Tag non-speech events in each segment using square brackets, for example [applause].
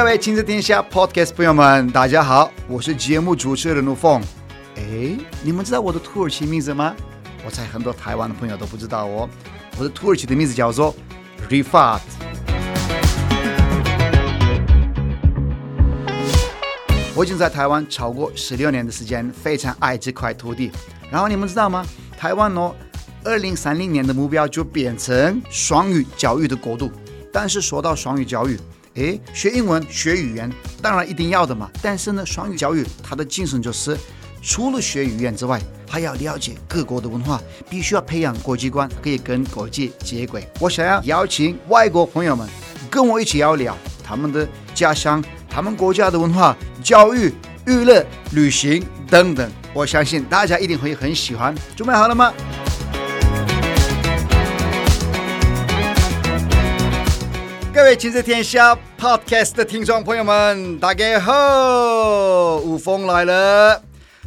各位亲子天下 Podcast 朋友们，大家好，我是节目主持人陆凤。哎，你们知道我的土耳其名字吗？我猜很多台湾的朋友都不知道哦。我的土耳其的名字叫做 Rifat。我已经在台湾超过十六年的时间，非常爱这块土地。然后你们知道吗？台湾哦，二零三零年的目标就变成双语教育的国度。但是说到双语教育，诶，学英文学语言当然一定要的嘛。但是呢，双语教育它的精神就是，除了学语言之外，还要了解各国的文化，必须要培养国际观，可以跟国际接轨。我想要邀请外国朋友们跟我一起聊聊他们的家乡、他们国家的文化、教育、娱乐、旅行等等。我相信大家一定会很喜欢。准备好了吗？各位亲子天下 Podcast 的听众朋友们，大家好，吴峰来了。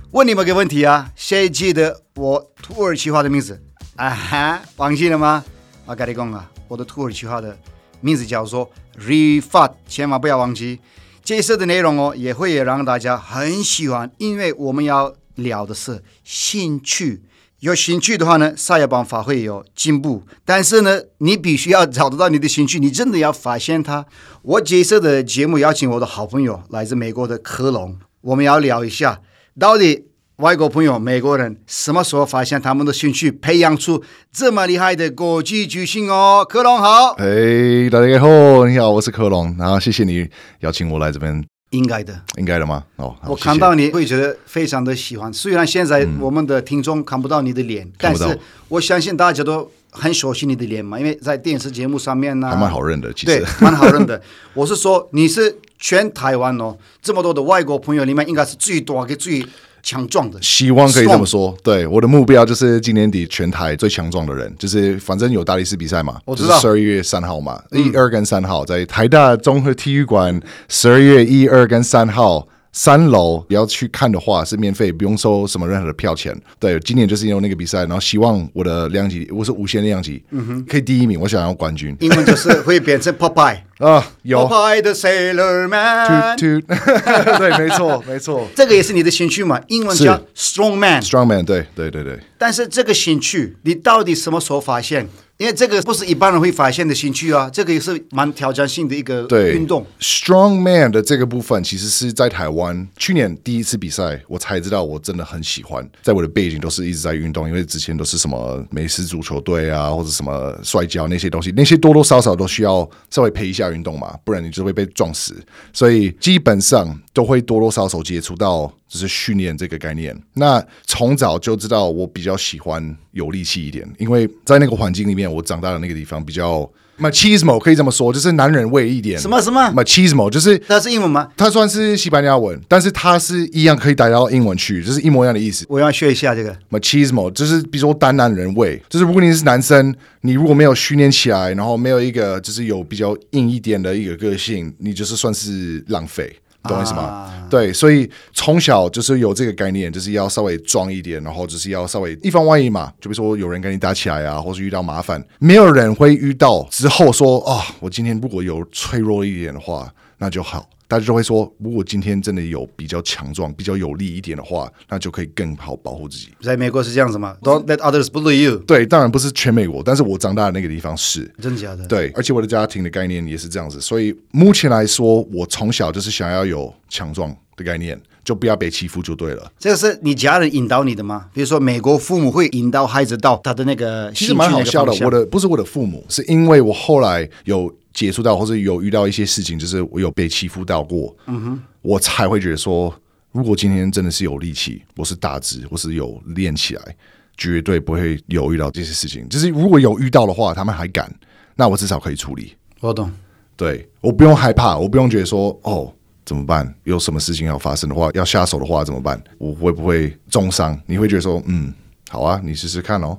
问你们个问题啊，谁记得我土耳其话的名字？啊哈，忘记了吗？我跟你讲啊，我的土耳其话的名字叫做 Refat，千万不要忘记。这次的内容哦，也会让大家很喜欢，因为我们要聊的是兴趣。有兴趣的话呢，啥也办法会有进步。但是呢，你必须要找得到你的兴趣，你真的要发现它。我这次的节目邀请我的好朋友，来自美国的科隆，我们要聊一下，到底外国朋友、美国人什么时候发现他们的兴趣，培养出这么厉害的国际巨星哦。科隆好，嘿，大家好，你好，我是科隆，然后谢谢你邀请我来这边。应该的，应该的吗？哦，我看到你会觉得非常的喜欢。虽然现在我们的听众看不到你的脸，嗯、但是我相信大家都很熟悉你的脸嘛，因为在电视节目上面呢、啊，还蛮好认的。其实对，蛮好认的。[laughs] 我是说，你是全台湾哦，这么多的外国朋友里面，应该是最多的最。强壮的，希望可以这么说。对，我的目标就是今年底全台最强壮的人，就是反正有大力士比赛嘛，我知道十二月三号嘛，一、二跟三号在台大综合体育馆，十二月一、二跟三号。三楼你要去看的话是免费，不用收什么任何的票钱。对，今年就是因为那个比赛，然后希望我的量级，我是无限量级，嗯哼，可以第一名，我想要冠军。英文就是会变成 Popeye [laughs] 啊，有 Popeye the Sailor Man，[laughs] 对，没错，没错，这个也是你的兴趣嘛？英文叫 Strong Man，Strong Man，对，对，对，对。但是这个兴趣，你到底什么时候发现？因为这个不是一般人会发现的兴趣啊，这个也是蛮挑战性的一个运动。Strong Man 的这个部分，其实是在台湾去年第一次比赛，我才知道我真的很喜欢。在我的背景都是一直在运动，因为之前都是什么美式足球队啊，或者什么摔跤那些东西，那些多多少少都需要稍微陪一下运动嘛，不然你就会被撞死。所以基本上都会多多少少接触到。就是训练这个概念，那从早就知道我比较喜欢有力气一点，因为在那个环境里面，我长大的那个地方比较 machismo 可以这么说，就是男人味一点。什么什么 machismo 就是它是英文吗？它算是西班牙文，但是它是一样可以带到英文去，就是一模一样的意思。我要学一下这个 machismo，就是比如说单男人味，就是如果你是男生，你如果没有训练起来，然后没有一个就是有比较硬一点的一个个性，你就是算是浪费。懂我意思吗？啊、对，所以从小就是有这个概念，就是要稍微壮一点，然后就是要稍微以防万一嘛。就比如说有人跟你打起来啊，或是遇到麻烦，没有人会遇到之后说啊、哦，我今天如果有脆弱一点的话，那就好。大家就会说，如果今天真的有比较强壮、比较有力一点的话，那就可以更好保护自己。在美国是这样子吗？Don't let others bully you。对，当然不是全美国，但是我长大的那个地方是。真的假的？对，而且我的家庭的概念也是这样子，所以目前来说，我从小就是想要有强壮的概念，就不要被欺负就对了。这个是你家人引导你的吗？比如说，美国父母会引导孩子到他的那个，其实蛮好笑的。我的不是我的父母，是因为我后来有。接触到或者有遇到一些事情，就是我有被欺负到过，嗯哼，我才会觉得说，如果今天真的是有力气，我是大只，我是有练起来，绝对不会有遇到这些事情。就是如果有遇到的话，他们还敢，那我至少可以处理。我懂，对，我不用害怕，我不用觉得说，哦，怎么办？有什么事情要发生的话，要下手的话怎么办？我会不会重伤？你会觉得说，嗯。好啊，你试试看哦，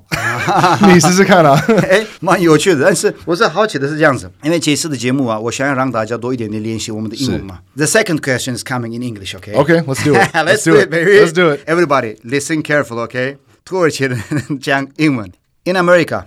你试试看啊，哎，蛮有趣的。但是我是好奇的是这样子，因为这次的节目啊，我想要让大家多一点点练习我们的英文嘛。The second [laughs] [laughs] question is coming in English, okay? Okay, let's do it. [laughs] let's do it, baby. Let's do it. Everybody, listen careful, okay? 土耳其人讲英文。In America,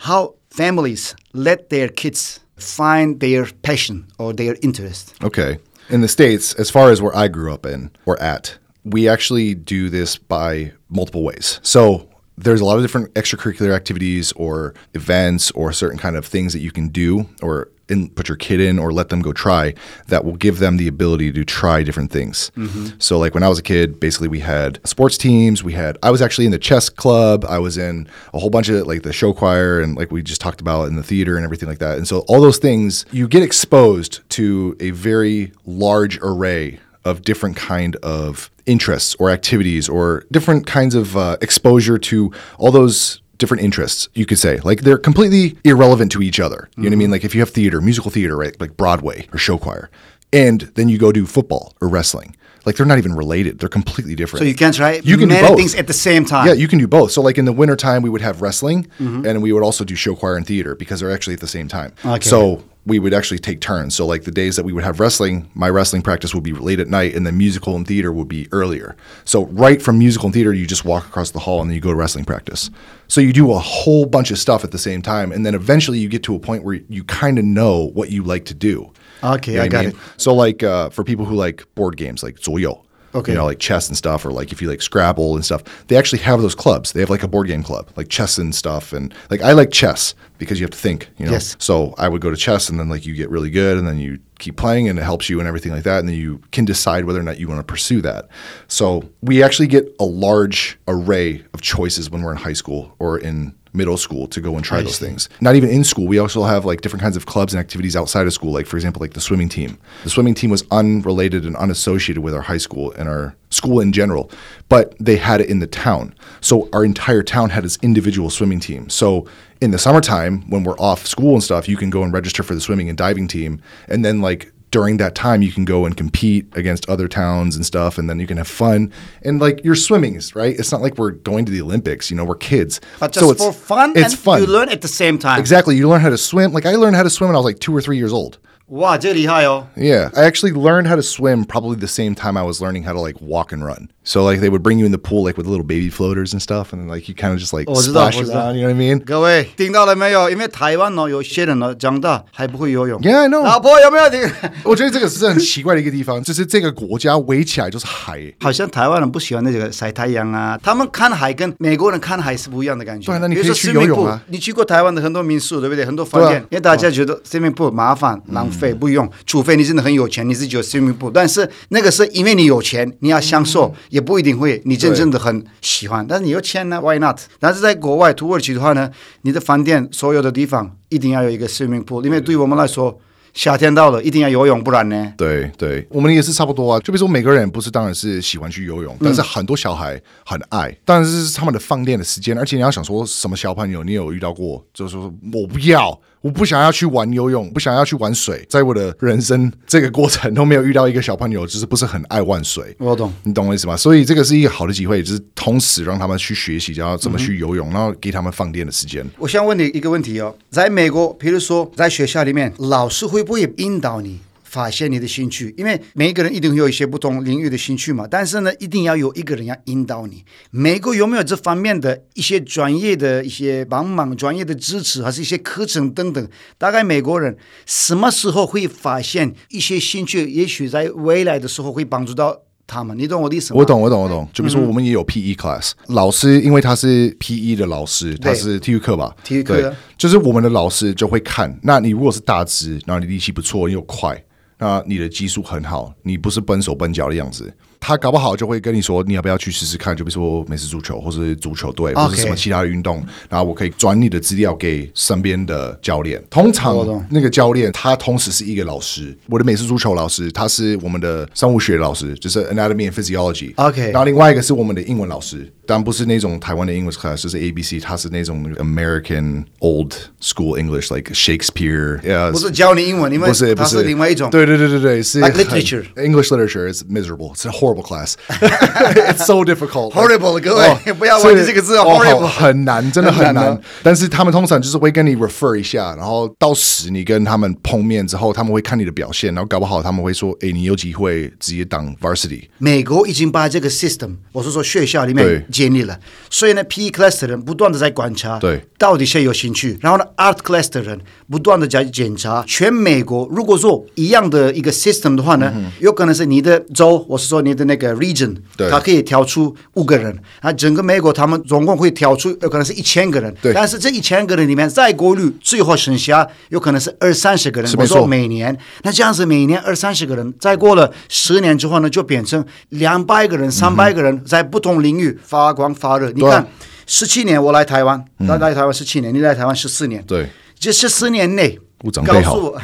how families let their kids find their passion or their interest? Okay. In the States, as far as where I grew up in or at, we actually do this by multiple ways. So there's a lot of different extracurricular activities or events or certain kind of things that you can do or in, put your kid in or let them go try that will give them the ability to try different things. Mm-hmm. So like when I was a kid, basically we had sports teams, we had I was actually in the chess club, I was in a whole bunch of like the show choir and like we just talked about in the theater and everything like that. And so all those things you get exposed to a very large array of different kind of interests or activities or different kinds of uh, exposure to all those different interests, you could say. Like they're completely irrelevant to each other. You know what I mean? Like if you have theater, musical theater, right? Like Broadway or show choir, and then you go do football or wrestling. Like they're not even related. They're completely different. So you can try You can do both. things at the same time. Yeah, you can do both. So like in the wintertime, we would have wrestling and we would also do show choir and theater because they're actually at the same time. Okay. So we would actually take turns. So like the days that we would have wrestling, my wrestling practice would be late at night and then musical and theater would be earlier. So right from musical and theater, you just walk across the hall and then you go to wrestling practice. So you do a whole bunch of stuff at the same time and then eventually you get to a point where you kind of know what you like to do. Okay, You know I got mean? it. So like uh, for people who like board games like 左右 Okay. you know, like chess and stuff, or like if you like Scrabble and stuff, they actually have those clubs. They have like a board game club, like chess and stuff. And like I like chess because you have to think, you know. Yes. So I would go to chess, and then like you get really good, and then you keep playing, and it helps you and everything like that, and then you can decide whether or not you want to pursue that. So we actually get a large array of choices when we're in high school or in middle school to go and try those things. Not even in school. We also have like different kinds of clubs and activities outside of school. Like for example, like the swimming team. The swimming team was unrelated and unassociated with our high school and our school in general, but they had it in the town. So our entire town had its individual swimming team. So in the summertime, when we're off school and stuff, you can go and register for the swimming and diving team, and then like during that time you can go and compete against other towns and stuff and then you can have fun and like you're swimming right it's not like we're going to the olympics you know we're kids But So just it's- for fun, it's and fun you learn at the same time. Exactly. You learn how to swim. Like I learned how to swim when I was like two or three years old. 哇，这厉害哦！ Yeah. I actually learned how to swim probably the same time I was learning how to like walk and run. So like they would bring you in the pool like with little baby floaters and stuff, and like you kind of just like 我知道， splash 我知道。 around. You know what I mean? 各位听到了没有？因为台湾哦，有些人呢长大还不会游泳。 Yeah, I know. 老婆有没有听？我觉得这个是很奇怪的一个地方，就是这个国家围起来就是海。好像台湾人不喜欢那个晒太阳啊，他们看海跟美国人看海是不一样的感觉。对那你可以比如说去[laughs] 游泳啊 swimming pool，你去过台湾的很多民宿，对不对？很多饭店，对啊因为大家觉得 swimming pool 麻烦、浪费， 不用，除非你真的很有钱，你自己有 swimming pool。但是那个是因为你有钱，你要享受，也不一定会你真正的很喜欢。但是你有钱呢，why not？但是在国外土耳其的话呢，你的饭店所有的地方一定要有一个 swimming pool，因为对于我们来说，夏天到了一定要游泳，不然呢？对对，我们也是差不多啊。就比如说每个人不是当然是喜欢去游泳，但是很多小孩很爱，当然是他们的放电的时间。而且你要想说什么小朋友，你有遇到过，就是说我不要，我不想要去玩游泳，不想要去玩水。在我的人生这个过程都没有遇到一个小朋友，就是不是很爱玩水。我懂。你懂我意思吗？所以这个是一个好的机会，就是同时让他们去学习，然后怎么去游泳，然后给他们放电的时间。我想问你一个问题哦，在美国，比如说在学校里面，老师会不会引导你发现你的兴趣？因为每一个人一定会有一些不同领域的兴趣嘛，但是呢，一定要有一个人要引导你。美国有没有这方面的一些专业的一些帮忙、专业的支持，还是一些课程等等？大概美国人什么时候会发现一些兴趣？也许在未来的时候会帮助到他们。你懂我的意思吗？我懂，我懂，我懂。就比如说，我们也有 PE class，、老师因为他是 PE 的老师，他是体育课吧？体育课，就是我们的老师就会看。那你如果是大只，然后你力气不错，又快，那你的技术很好，你不是笨手笨脚的样子，他搞不好就会跟你说，你要不要去试试看？就比如说美式足球，或是足球队，或是什么其他的运动，然后我可以转你的资料给身边的教练。通常那个教练他同时是一个老师，我的美式足球老师，他是我们的生物学老师，就是 anatomy and physiology。OK 然后另外一个是我们的英文老师，但不是那种台湾的 English class，就是 ABC，他是那种 American old school English，like Shakespeare，yeah, 不是教你英文，因为它不是不是是另外一种。对对对对对，是 like literature，English literature is miserable，是 horrible。Horrible class. [laughs] It's so difficult. Horrible，各位不要忘记这个字哦。Horrible 很难，真的很难。但是他们通常就是会跟你 refer 一下，然后到时你跟他们碰面之后，他们会看你的表现，然后搞不好他们会说：“哎，你有机会直接当 varsity。”美国已经把这个 system，我是说学校里面建立了，所以呢，PE class 的人不断的在观察，对，到底谁有兴趣。然后呢，Art class 的人不断的在检查。全美国如果说一样的一个 system 的话呢，有可能是你的州，我是说你的那个 region，它可以挑出五个人啊，整个美国他们总共会挑出有可能是一千个人，对。但是这一千个人里面再过滤，最后剩下有可能是二三十个人。我说每年，那这样子每年二三十个人，再过了十年之后呢，就变成两百个人、三百个人，在不同领域发光发热。你看，十七年我来台湾，他来台湾十七年，你来台湾十四年，对，这十四年内。告诉我，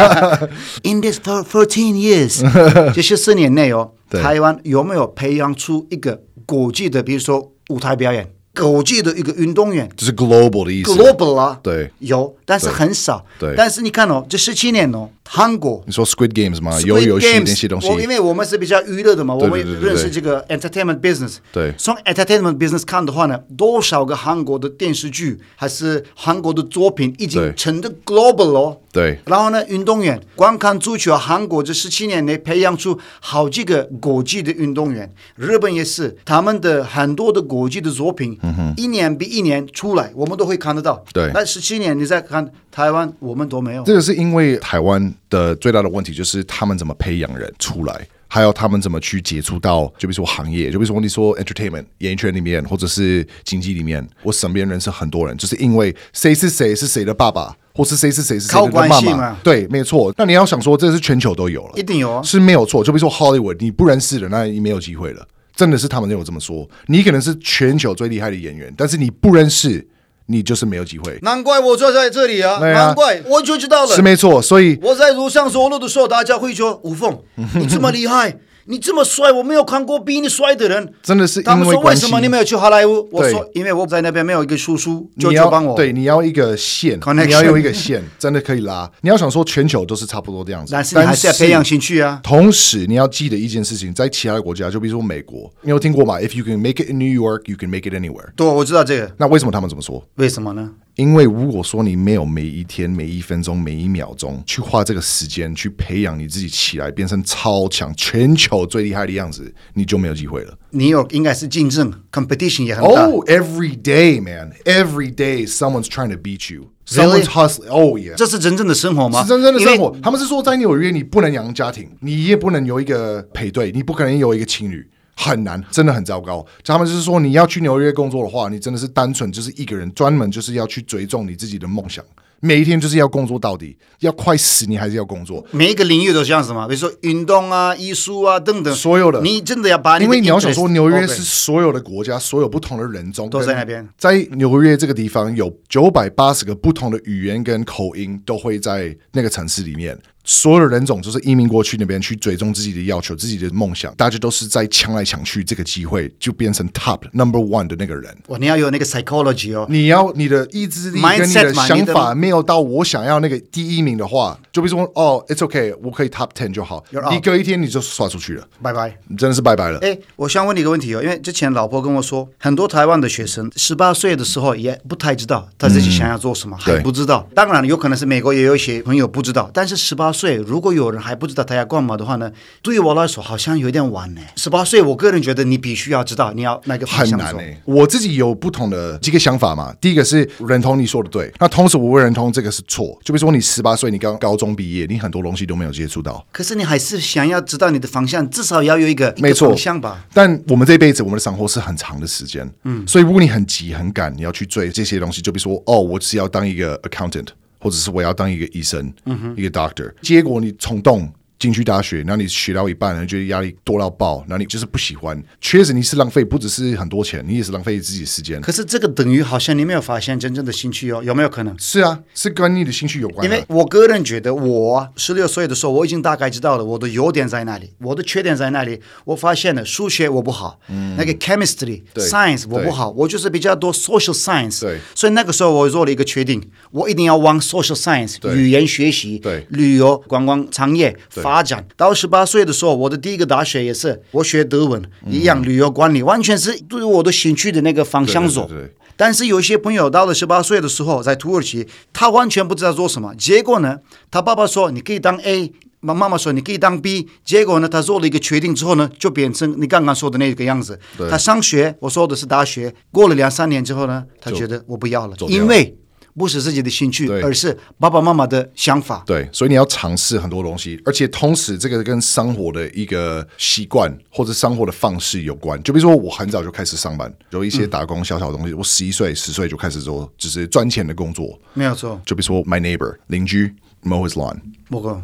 [laughs] In this thirteen years，[laughs] 这十四年内哦，台湾有没有培养出一个国际的，比如说舞台表演？国际的一个运动员，这是 global 的意思。global 啊，对，有，但是很少。对，但是你看哦，这十七年哦，韩国，你说 Squid Games 吗？有游戏那些东西。我因为我们是比较娱乐的嘛，我们认识这个 entertainment business。对，从 entertainment business 看的话呢，多少个韩国的电视剧还是韩国的作品已经成的 global 哦。对。然后呢，运动员光看足球，韩国这十七年内培养出好几个国际的运动员，日本也是，他们的很多的国际的作品。一年比一年出来，我们都会看得到。对，那十七年你再看台湾，我们都没有。这个是因为台湾的最大的问题就是他们怎么培养人出来，还有他们怎么去接触到，就比如说行业，就比如说你说 entertainment 演艺圈里面，或者是经济里面，我身边认识很多人，就是因为谁是谁是谁的爸爸，或是谁是谁是谁的妈妈。对，没错。那你要想说，这是全球都有了，一定有啊，是没有错。就比如说 Hollywood，你不认识的，那你没有机会了。真的是他们有这么说，你可能是全球最厉害的演员，但是你不认识，你就是没有机会。难怪我坐在这里啊，啊难怪我就知道了，是没错。所以我在路上走路的时候，大家会说吴凤，你这么厉害。你这么帅，我没有看过比你帅的人。真的是因为，他们说为什么你没有去好莱坞？我说因为我在那边没有一个叔叔，就就帮我。对，你要一个线，Connection 你要有一个线，[laughs] 真的可以拉。你要想说全球都是差不多这样子，但是你还是要培养兴趣啊。同时你要记得一件事情，在其他的国家，就比如说美国，你有听过吗？If you can make it in New York, you can make it anywhere。对，我知道这个。那为什么他们这么说？为什么呢？因为如果说你没有每一天、每一分钟、每一秒钟去花这个时间去培养你自己起来，变成超强、全球最厉害的样子，你就没有机会了。你有应该是竞争，competition 也很大。Oh, every day, man, every day, someone's trying to beat you. Someone's hustling. Oh yeah，这是真正的生活吗？是真正的生活。他们是说，在纽约你不能养家庭，你也不能有一个配对，你不可能有一个情侣。很难，真的很糟糕。他们就是说，你要去纽约工作的话，你真的是单纯就是一个人，专门就是要去追踪你自己的梦想。每一天就是要工作到底，要快死你还是要工作。每一个领域都像什么，比如说运动啊、艺术啊等等，所有的。你真的要把你，因为你要想说，纽约是所有的国家，所有不同的人种都在那边。在纽约这个地方，有九百八十个不同的语言跟口音都会在那个城市里面。所有的人种就是移民过去那边去追踪自己的要求、自己的梦想，大家都是在抢来抢去，这个机会就变成 top number one 的那个人。哇，你要有那个 psychology 哦，你要你的意志力跟你的想法没有到我想要那个第一名的话，就比如说哦，it's okay，我可以 top ten 就好。你隔一天你就刷出去了，拜拜，你真的是拜拜了。哎，我想问你一个问题哦，因为之前老婆跟我说，很多台湾的学生十八岁的时候也不太知道他自己想要做什么，嗯、还不知道。当然，有可能是美国也有一些朋友不知道，但是十八岁如果有人。还不知道他要干嘛的话呢？对于我来说，好像有点晚呢。十八岁，我个人觉得你必须要知道你要那个方向。很难呢。我自己有不同的几个想法嘛。第一个是认同你说的对，那同时我不认同这个是错。就比如说你十八岁，你刚高中毕业，你很多东西都没有接触到。可是你还是想要知道你的方向，至少要有一个没错方向吧。但我们这辈子，我们的生活是很长的时间，嗯，所以如果你很急很赶，你要去追这些东西，就比如说哦，我只要当一个 accountant。或者是我要当一个医生，一个 doctor，结果你冲动。进去大学，然后你学到一半，然后觉得压力多到爆，然后你就是不喜欢。确实你是浪费，不只是很多钱，你也是浪费自己时间。可是这个等于好像你没有发现真正的兴趣哦，有没有可能？是啊，是跟你的兴趣有关。因为我个人觉得，我十六岁的时候，我已经大概知道了我的优点在哪里，我的缺点在哪里。我发现了数学我不好，嗯、那个 chemistry、science 我不好，我就是比较多 social science。对，所以那个时候我做了一个决定，我一定要往 social science 对语言学习、对旅游、观光产业对发展。到十八岁的时候，我的第一个大学也是我学德文，一样旅游管理，完全是对我的兴趣的那个方向走。但是有些朋友到了十八岁的时候，在土耳其，他完全不知道做什么。结果呢，他爸爸说你可以当 A，妈妈妈说你可以当 B。结果呢，他做了一个决定之后呢，就变成你刚刚说的那个样子。他上学，我说的是大学，过了两三年之后呢，他觉得我不要了，因为。不是自己的兴趣，而是爸爸妈妈的想法。对，所以你要尝试很多东西，而且同时这个跟生活的一个习惯或者生活的方式有关。就比如说，我很早就开始上班，有一些打工小小的东西。嗯、我十一岁、十岁就开始做，就是赚钱的工作。没有错。就比如说，my neighbor 邻居。mow his lawn，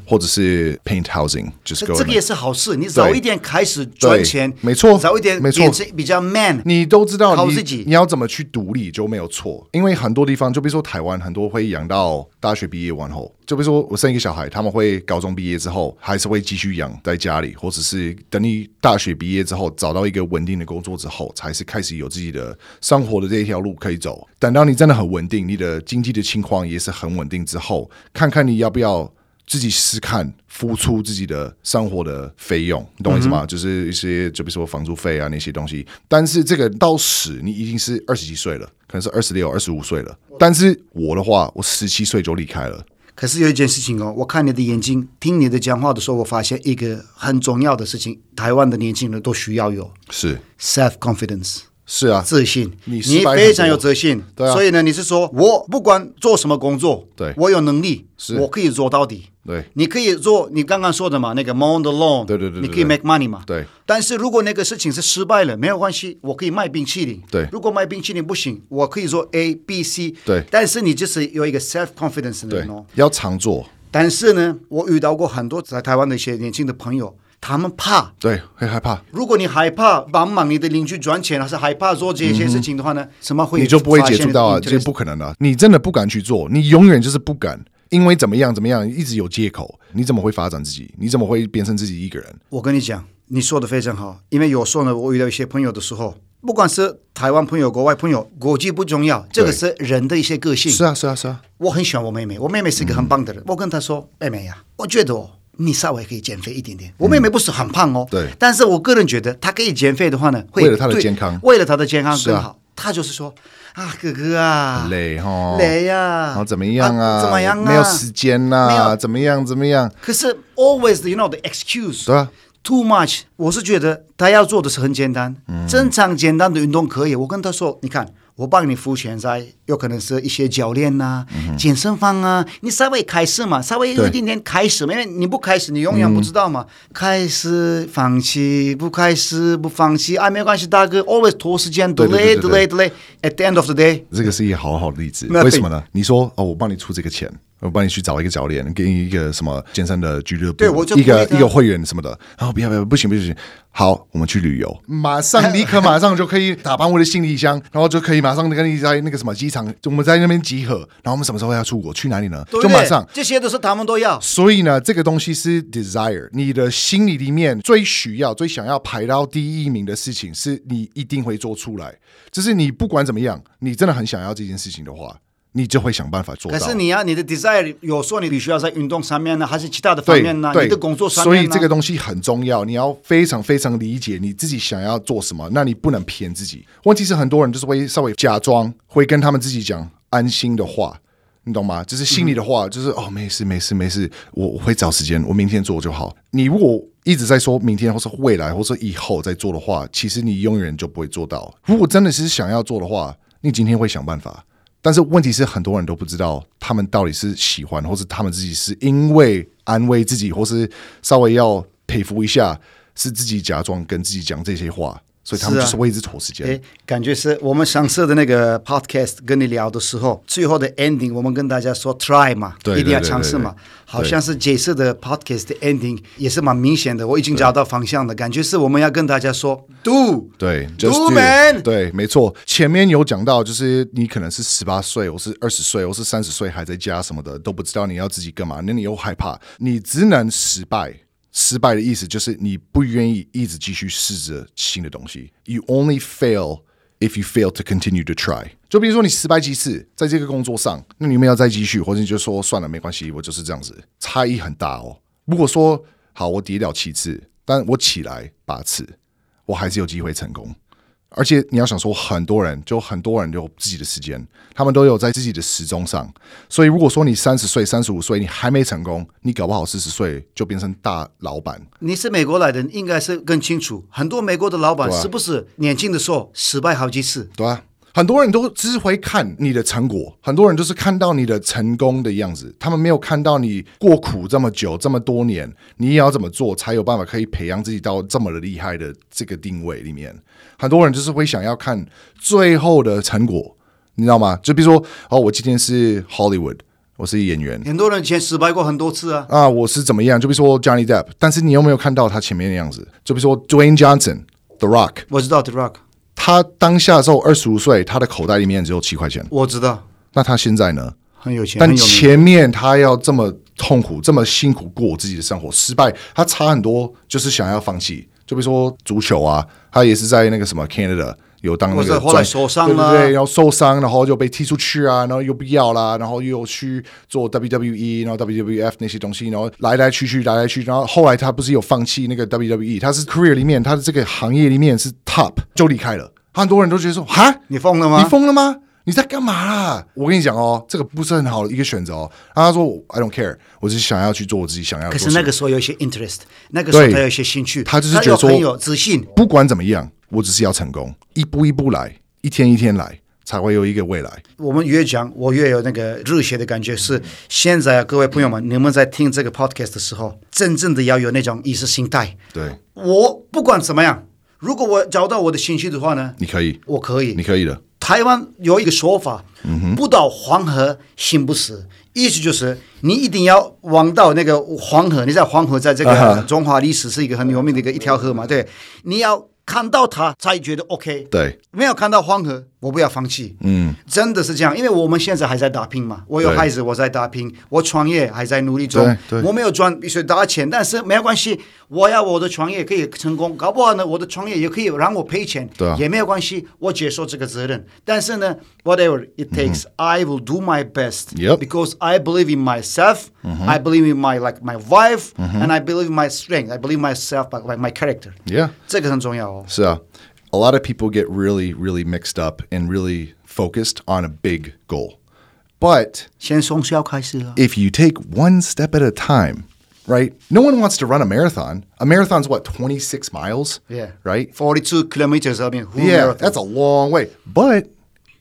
或者是 paint housing，就是这个也是好事。你早一点开始赚钱，没错，早一点没错，比较 man。你都知道你你要怎么去独立就没有错。因为很多地方，就比如说台湾，很多会养到大学毕业完后，就比如说我生一个小孩，他们会高中毕业之后还是会继续养在家里，或者是等你大学毕业之后找到一个稳定的工作之后，才是开始有自己的生活的这一条路可以走。等到你真的很稳定，你的经济的情况也是很稳定之后，看看你要不要自己试试看付出自己的生活的费用，你懂我意思吗？嗯、就是一些，就比如说房租费啊那些东西。但是这个到死你已经是二十几岁了，可能是二十六、二十五岁了。但是我的话，我十七岁就离开了。可是有一件事情哦，我看你的眼睛，听你的讲话的时候，我发现一个很重要的事情，台湾的年轻人都需要有是 self confidence。是啊，自信，你你非常有自信，对啊，所以呢，你是说我不管做什么工作，对，我有能力，是，我可以做到底，对，你可以做你刚刚说的嘛，那个 mow the lawn，对对对，你可以 make money 嘛，对，但是如果那个事情是失败了，没有关系，我可以卖冰淇淋，对，如果卖冰淇淋不行，我可以做 A B C，对，但是你就是有一个 self confidence 的人哦，要常做，但是呢，我遇到过很多在台湾的一些年轻的朋友。他们怕，对，会害怕。如果你害怕帮忙你的邻居赚钱，还是害怕做这些事情的话呢？什么会你就不会接触到啊？这不可能的。你真的不敢去做，你永远就是不敢，因为怎么样怎么样，一直有借口。你怎么会发展自己？你怎么会变成自己一个人？我跟你讲，你说的非常好。因为有时候呢，我遇到一些朋友的时候，不管是台湾朋友、国外朋友，国际不重要，这个是人的一些个性。是啊，是啊，是啊。我很喜欢我妹妹，我妹妹是一个很棒的人。嗯、我跟她说：“妹妹呀、啊，我觉得哦。”你稍微可以减肥一点点。我妹妹不是很胖哦，对。但是我个人觉得，她可以减肥的话呢，会为了她的健康，为了她的健康更好。她就是说啊，哥哥啊，累哈，累呀，然后怎么样啊？怎么样啊？没有时间呐？怎么样？怎么样？可是 always you know the excuse，对啊，too much。我是觉得她要做的是很简单，正常简单的运动可以。我跟她说，你看。我帮你付钱，在有可能是一些教练呐、啊、嗯、健身房啊，你稍微开始嘛，稍微有一点点开始，因为你不开始，你永远不知道嘛。嗯、开始放弃，不开始不放弃，啊，没关系，大哥，always 拖时间，delay delay delay。At the end of the day，这个是一个好好的例子。为什么呢？你说哦，我帮你出这个钱。我帮你去找一个教练，给你一个什么健身的俱乐部，对，我就一个一个会员什么的。然后不要不要，不行不行，好，我们去旅游，马上立刻马上就可以打扮我的行李箱，然后就可以马上跟你在那个什么机场，我们在那边集合。然后我们什么时候要出国？去哪里呢？就马上，这些都是他们都要。所以呢，这个东西是 desire，你的心里里面最需要、最想要排到第一名的事情，是你一定会做出来。就是你不管怎么样，你真的很想要这件事情的话。你就会想办法做到。可是你要你的 desire 有说你必须要在运动上面呢，还是其他的方面呢？你的工作上面。所以这个东西很重要，你要非常非常理解你自己想要做什么。那你不能骗自己。问题是很多人就是会稍微假装，会跟他们自己讲安心的话，你懂吗？就是心里的话，嗯、就是哦，没事没事没事，我我会找时间，我明天做就好。你如果一直在说明天或是未来或是以后再做的话，其实你永远就不会做到。如果真的是想要做的话，你今天会想办法。但是问题是，很多人都不知道他们到底是喜欢，或是他们自己是因为安慰自己，或是稍微要佩服一下，是自己假装跟自己讲这些话。所以他们就是为一直拖时间。哎、啊，感觉是我们上次的那个 podcast 跟你聊的时候，最后的 ending，我们跟大家说 try 嘛，对对对对对，一定要尝试嘛。好像是这次的 podcast 的 ending 也是蛮明显的，我已经找到方向了感觉是我们要跟大家说 do 对 do man 对，没错。前面有讲到，就是你可能是十八岁，我是二十岁，我是三十岁，还在家什么的都不知道你要自己干嘛，那你又害怕，你只能失败。失败的意思就是你不愿意一直继续试着新的东西。You only fail if you fail to continue to try。就比如说你失败几次在这个工作上，那你们要再继续，或者你就说算了，没关系，我就是这样子。差异很大哦。如果说好，我跌了七次，但我起来八次，我还是有机会成功。而且你要想说，很多人就很多人有自己的时间，他们都有在自己的时钟上。所以如果说你三十岁、三十五岁，你还没成功，你搞不好四十岁就变成大老板。你是美国来的，应该是更清楚。很多美国的老板是不是年轻的时候失败好几次？对啊。很多人都只会看你的成果，很多人就是看到你的成功的样子，他们没有看到你过苦这么久这么多年，你也要怎么做才有办法可以培养自己到这么的厉害的这个定位里面。很多人就是会想要看最后的成果，你知道吗？就比如说，哦，我今天是 Hollywood，我是演员，很多人以前失败过很多次啊。啊，我是怎么样？就比如说 Johnny Depp，但是你有没有看到他前面的样子？就比如说 Dwayne Johnson，The Rock，我知道 The Rock。他当下的时候二十五岁，他的口袋里面只有七块钱。我知道。那他现在呢？很有钱。但前面他要这么痛苦、这么辛苦过自己的生活，失败，他差很多，就是想要放弃。就比如说足球啊，他也是在那个什么 Canada。有当那个后来受伤了，对对对，然后受伤，然后就被踢出去啊，然后又不要啦，然后又去做 WWE，然后 WWF 那些东西，然后来来去去，来来去去，然后后来他不是有放弃那个 WWE，他是 career 里面，他的这个行业里面是 top，就离开了。很多人都觉得说，哈，你疯了吗？你疯了吗？你在干嘛啦？我跟你讲哦，这个不是很好的一个选择哦。然后他说，I don't care，我只是想要去做我自己想要的。可是那个时候有一些 interest，那个时候他有一些兴趣，他就是觉得说很有自信，不管怎么样。我只是要成功，一步一步来，一天一天来，才会有一个未来。我们越讲，我越有那个热血的感觉。是现在啊，各位朋友们，你们在听这个 podcast 的时候，真正的要有那种意识形态。对，我不管怎么样，如果我找到我的兴趣的话呢，你可以，我可以，你可以的。台湾有一个说法，嗯哼，不到黄河心不死，意思就是你一定要往到那个黄河。你在黄河，在这个中华历史是一个很有名的一个一条河嘛，对，你要。看到他才觉得 OK，对，没有看到黄河，我不要放弃。嗯，真的是这样，因为我们现在还在打拼嘛。我有孩子，我在打拼；我创业还在努力中。我没有赚一些大钱，但是没有关系。我要我的创业可以成功，搞不好呢，我的创业也可以让我赔钱，对，也没有关系。我接受这个责任。但是呢，whatever it takes，I will do my best。Because I believe in myself. I believe in my like my wife, and I believe in my strength. I believe myself, like my character. Yeah，这个很重要。是啊，a lot of people get really, really mixed up and really focused on a big goal. But if you take one step at a time, right? No one wants to run a marathon. A marathon's what, 26 miles? Yeah. Right? 42 kilometers. I mean, yeah, marathon? that's a long way. But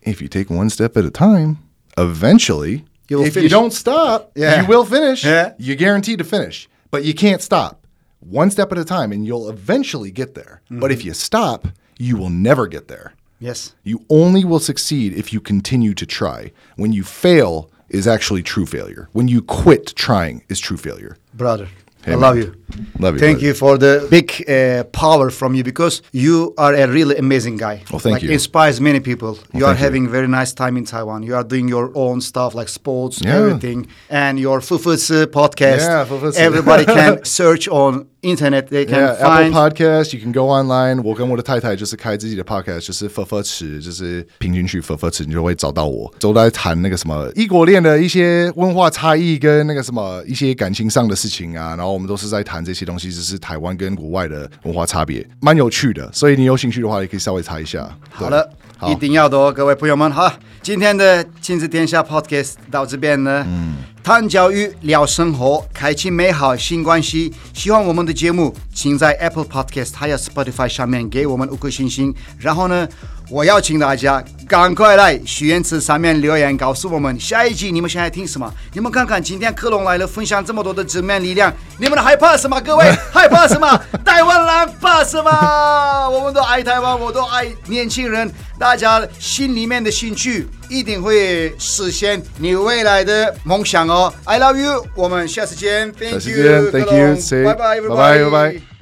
if you take one step at a time, eventually, if finish. you don't stop, yeah. you will finish. Yeah. You're guaranteed to finish, but you can't stop one step at a time and you'll eventually get there. Mm-hmm. But if you stop, you will never get there. Yes. You only will succeed if you continue to try. When you fail is actually true failure. When you quit trying is true failure. Brother. Hey, I man. love you. Love you. Thank brother. you for the big uh, power from you because you are a really amazing guy. Well, thank like, you. Inspires many people. Well, you are having you. very nice time in Taiwan. You are doing your own stuff like sports, yeah. everything, and your Fufutsu podcast. Yeah, Fufutsu. Everybody can [laughs] search on internet. They can yeah, find Apple Podcast. You can go online. 我跟我的太太就是开自己的 podcast，就是佛佛池，就是平均去佛佛池，你就会找到我。都在谈那个什么异国恋的一些文化差异跟那个什么一些感情上的事情啊，然后我们都是在谈这些东西，就是台湾跟国外的文化差别，蛮有趣的。所以你有兴趣的话，也可以稍微查一下。好了，好一定要的哦，各位朋友们，好，今天的亲子天下 podcast 到这边呢。嗯。谈教育，聊生活，开启美好新关系。喜欢我们的节目，请在 Apple Podcast 还有 Spotify 上面给我们五颗星星。然后呢，我邀请大家赶快来许愿池上面留言，告诉我们下一集你们想要听什么。你们看看，今天克隆来了，分享这么多的正面力量，你们害怕什么？各位 [laughs] 害怕什么？台湾人怕什么？我们都爱台湾，我都爱年轻人。大家心里面的兴趣一定会实现你未来的梦想哦！I love you，我们下次见，Thank you，Thank you，拜拜，拜拜，拜拜。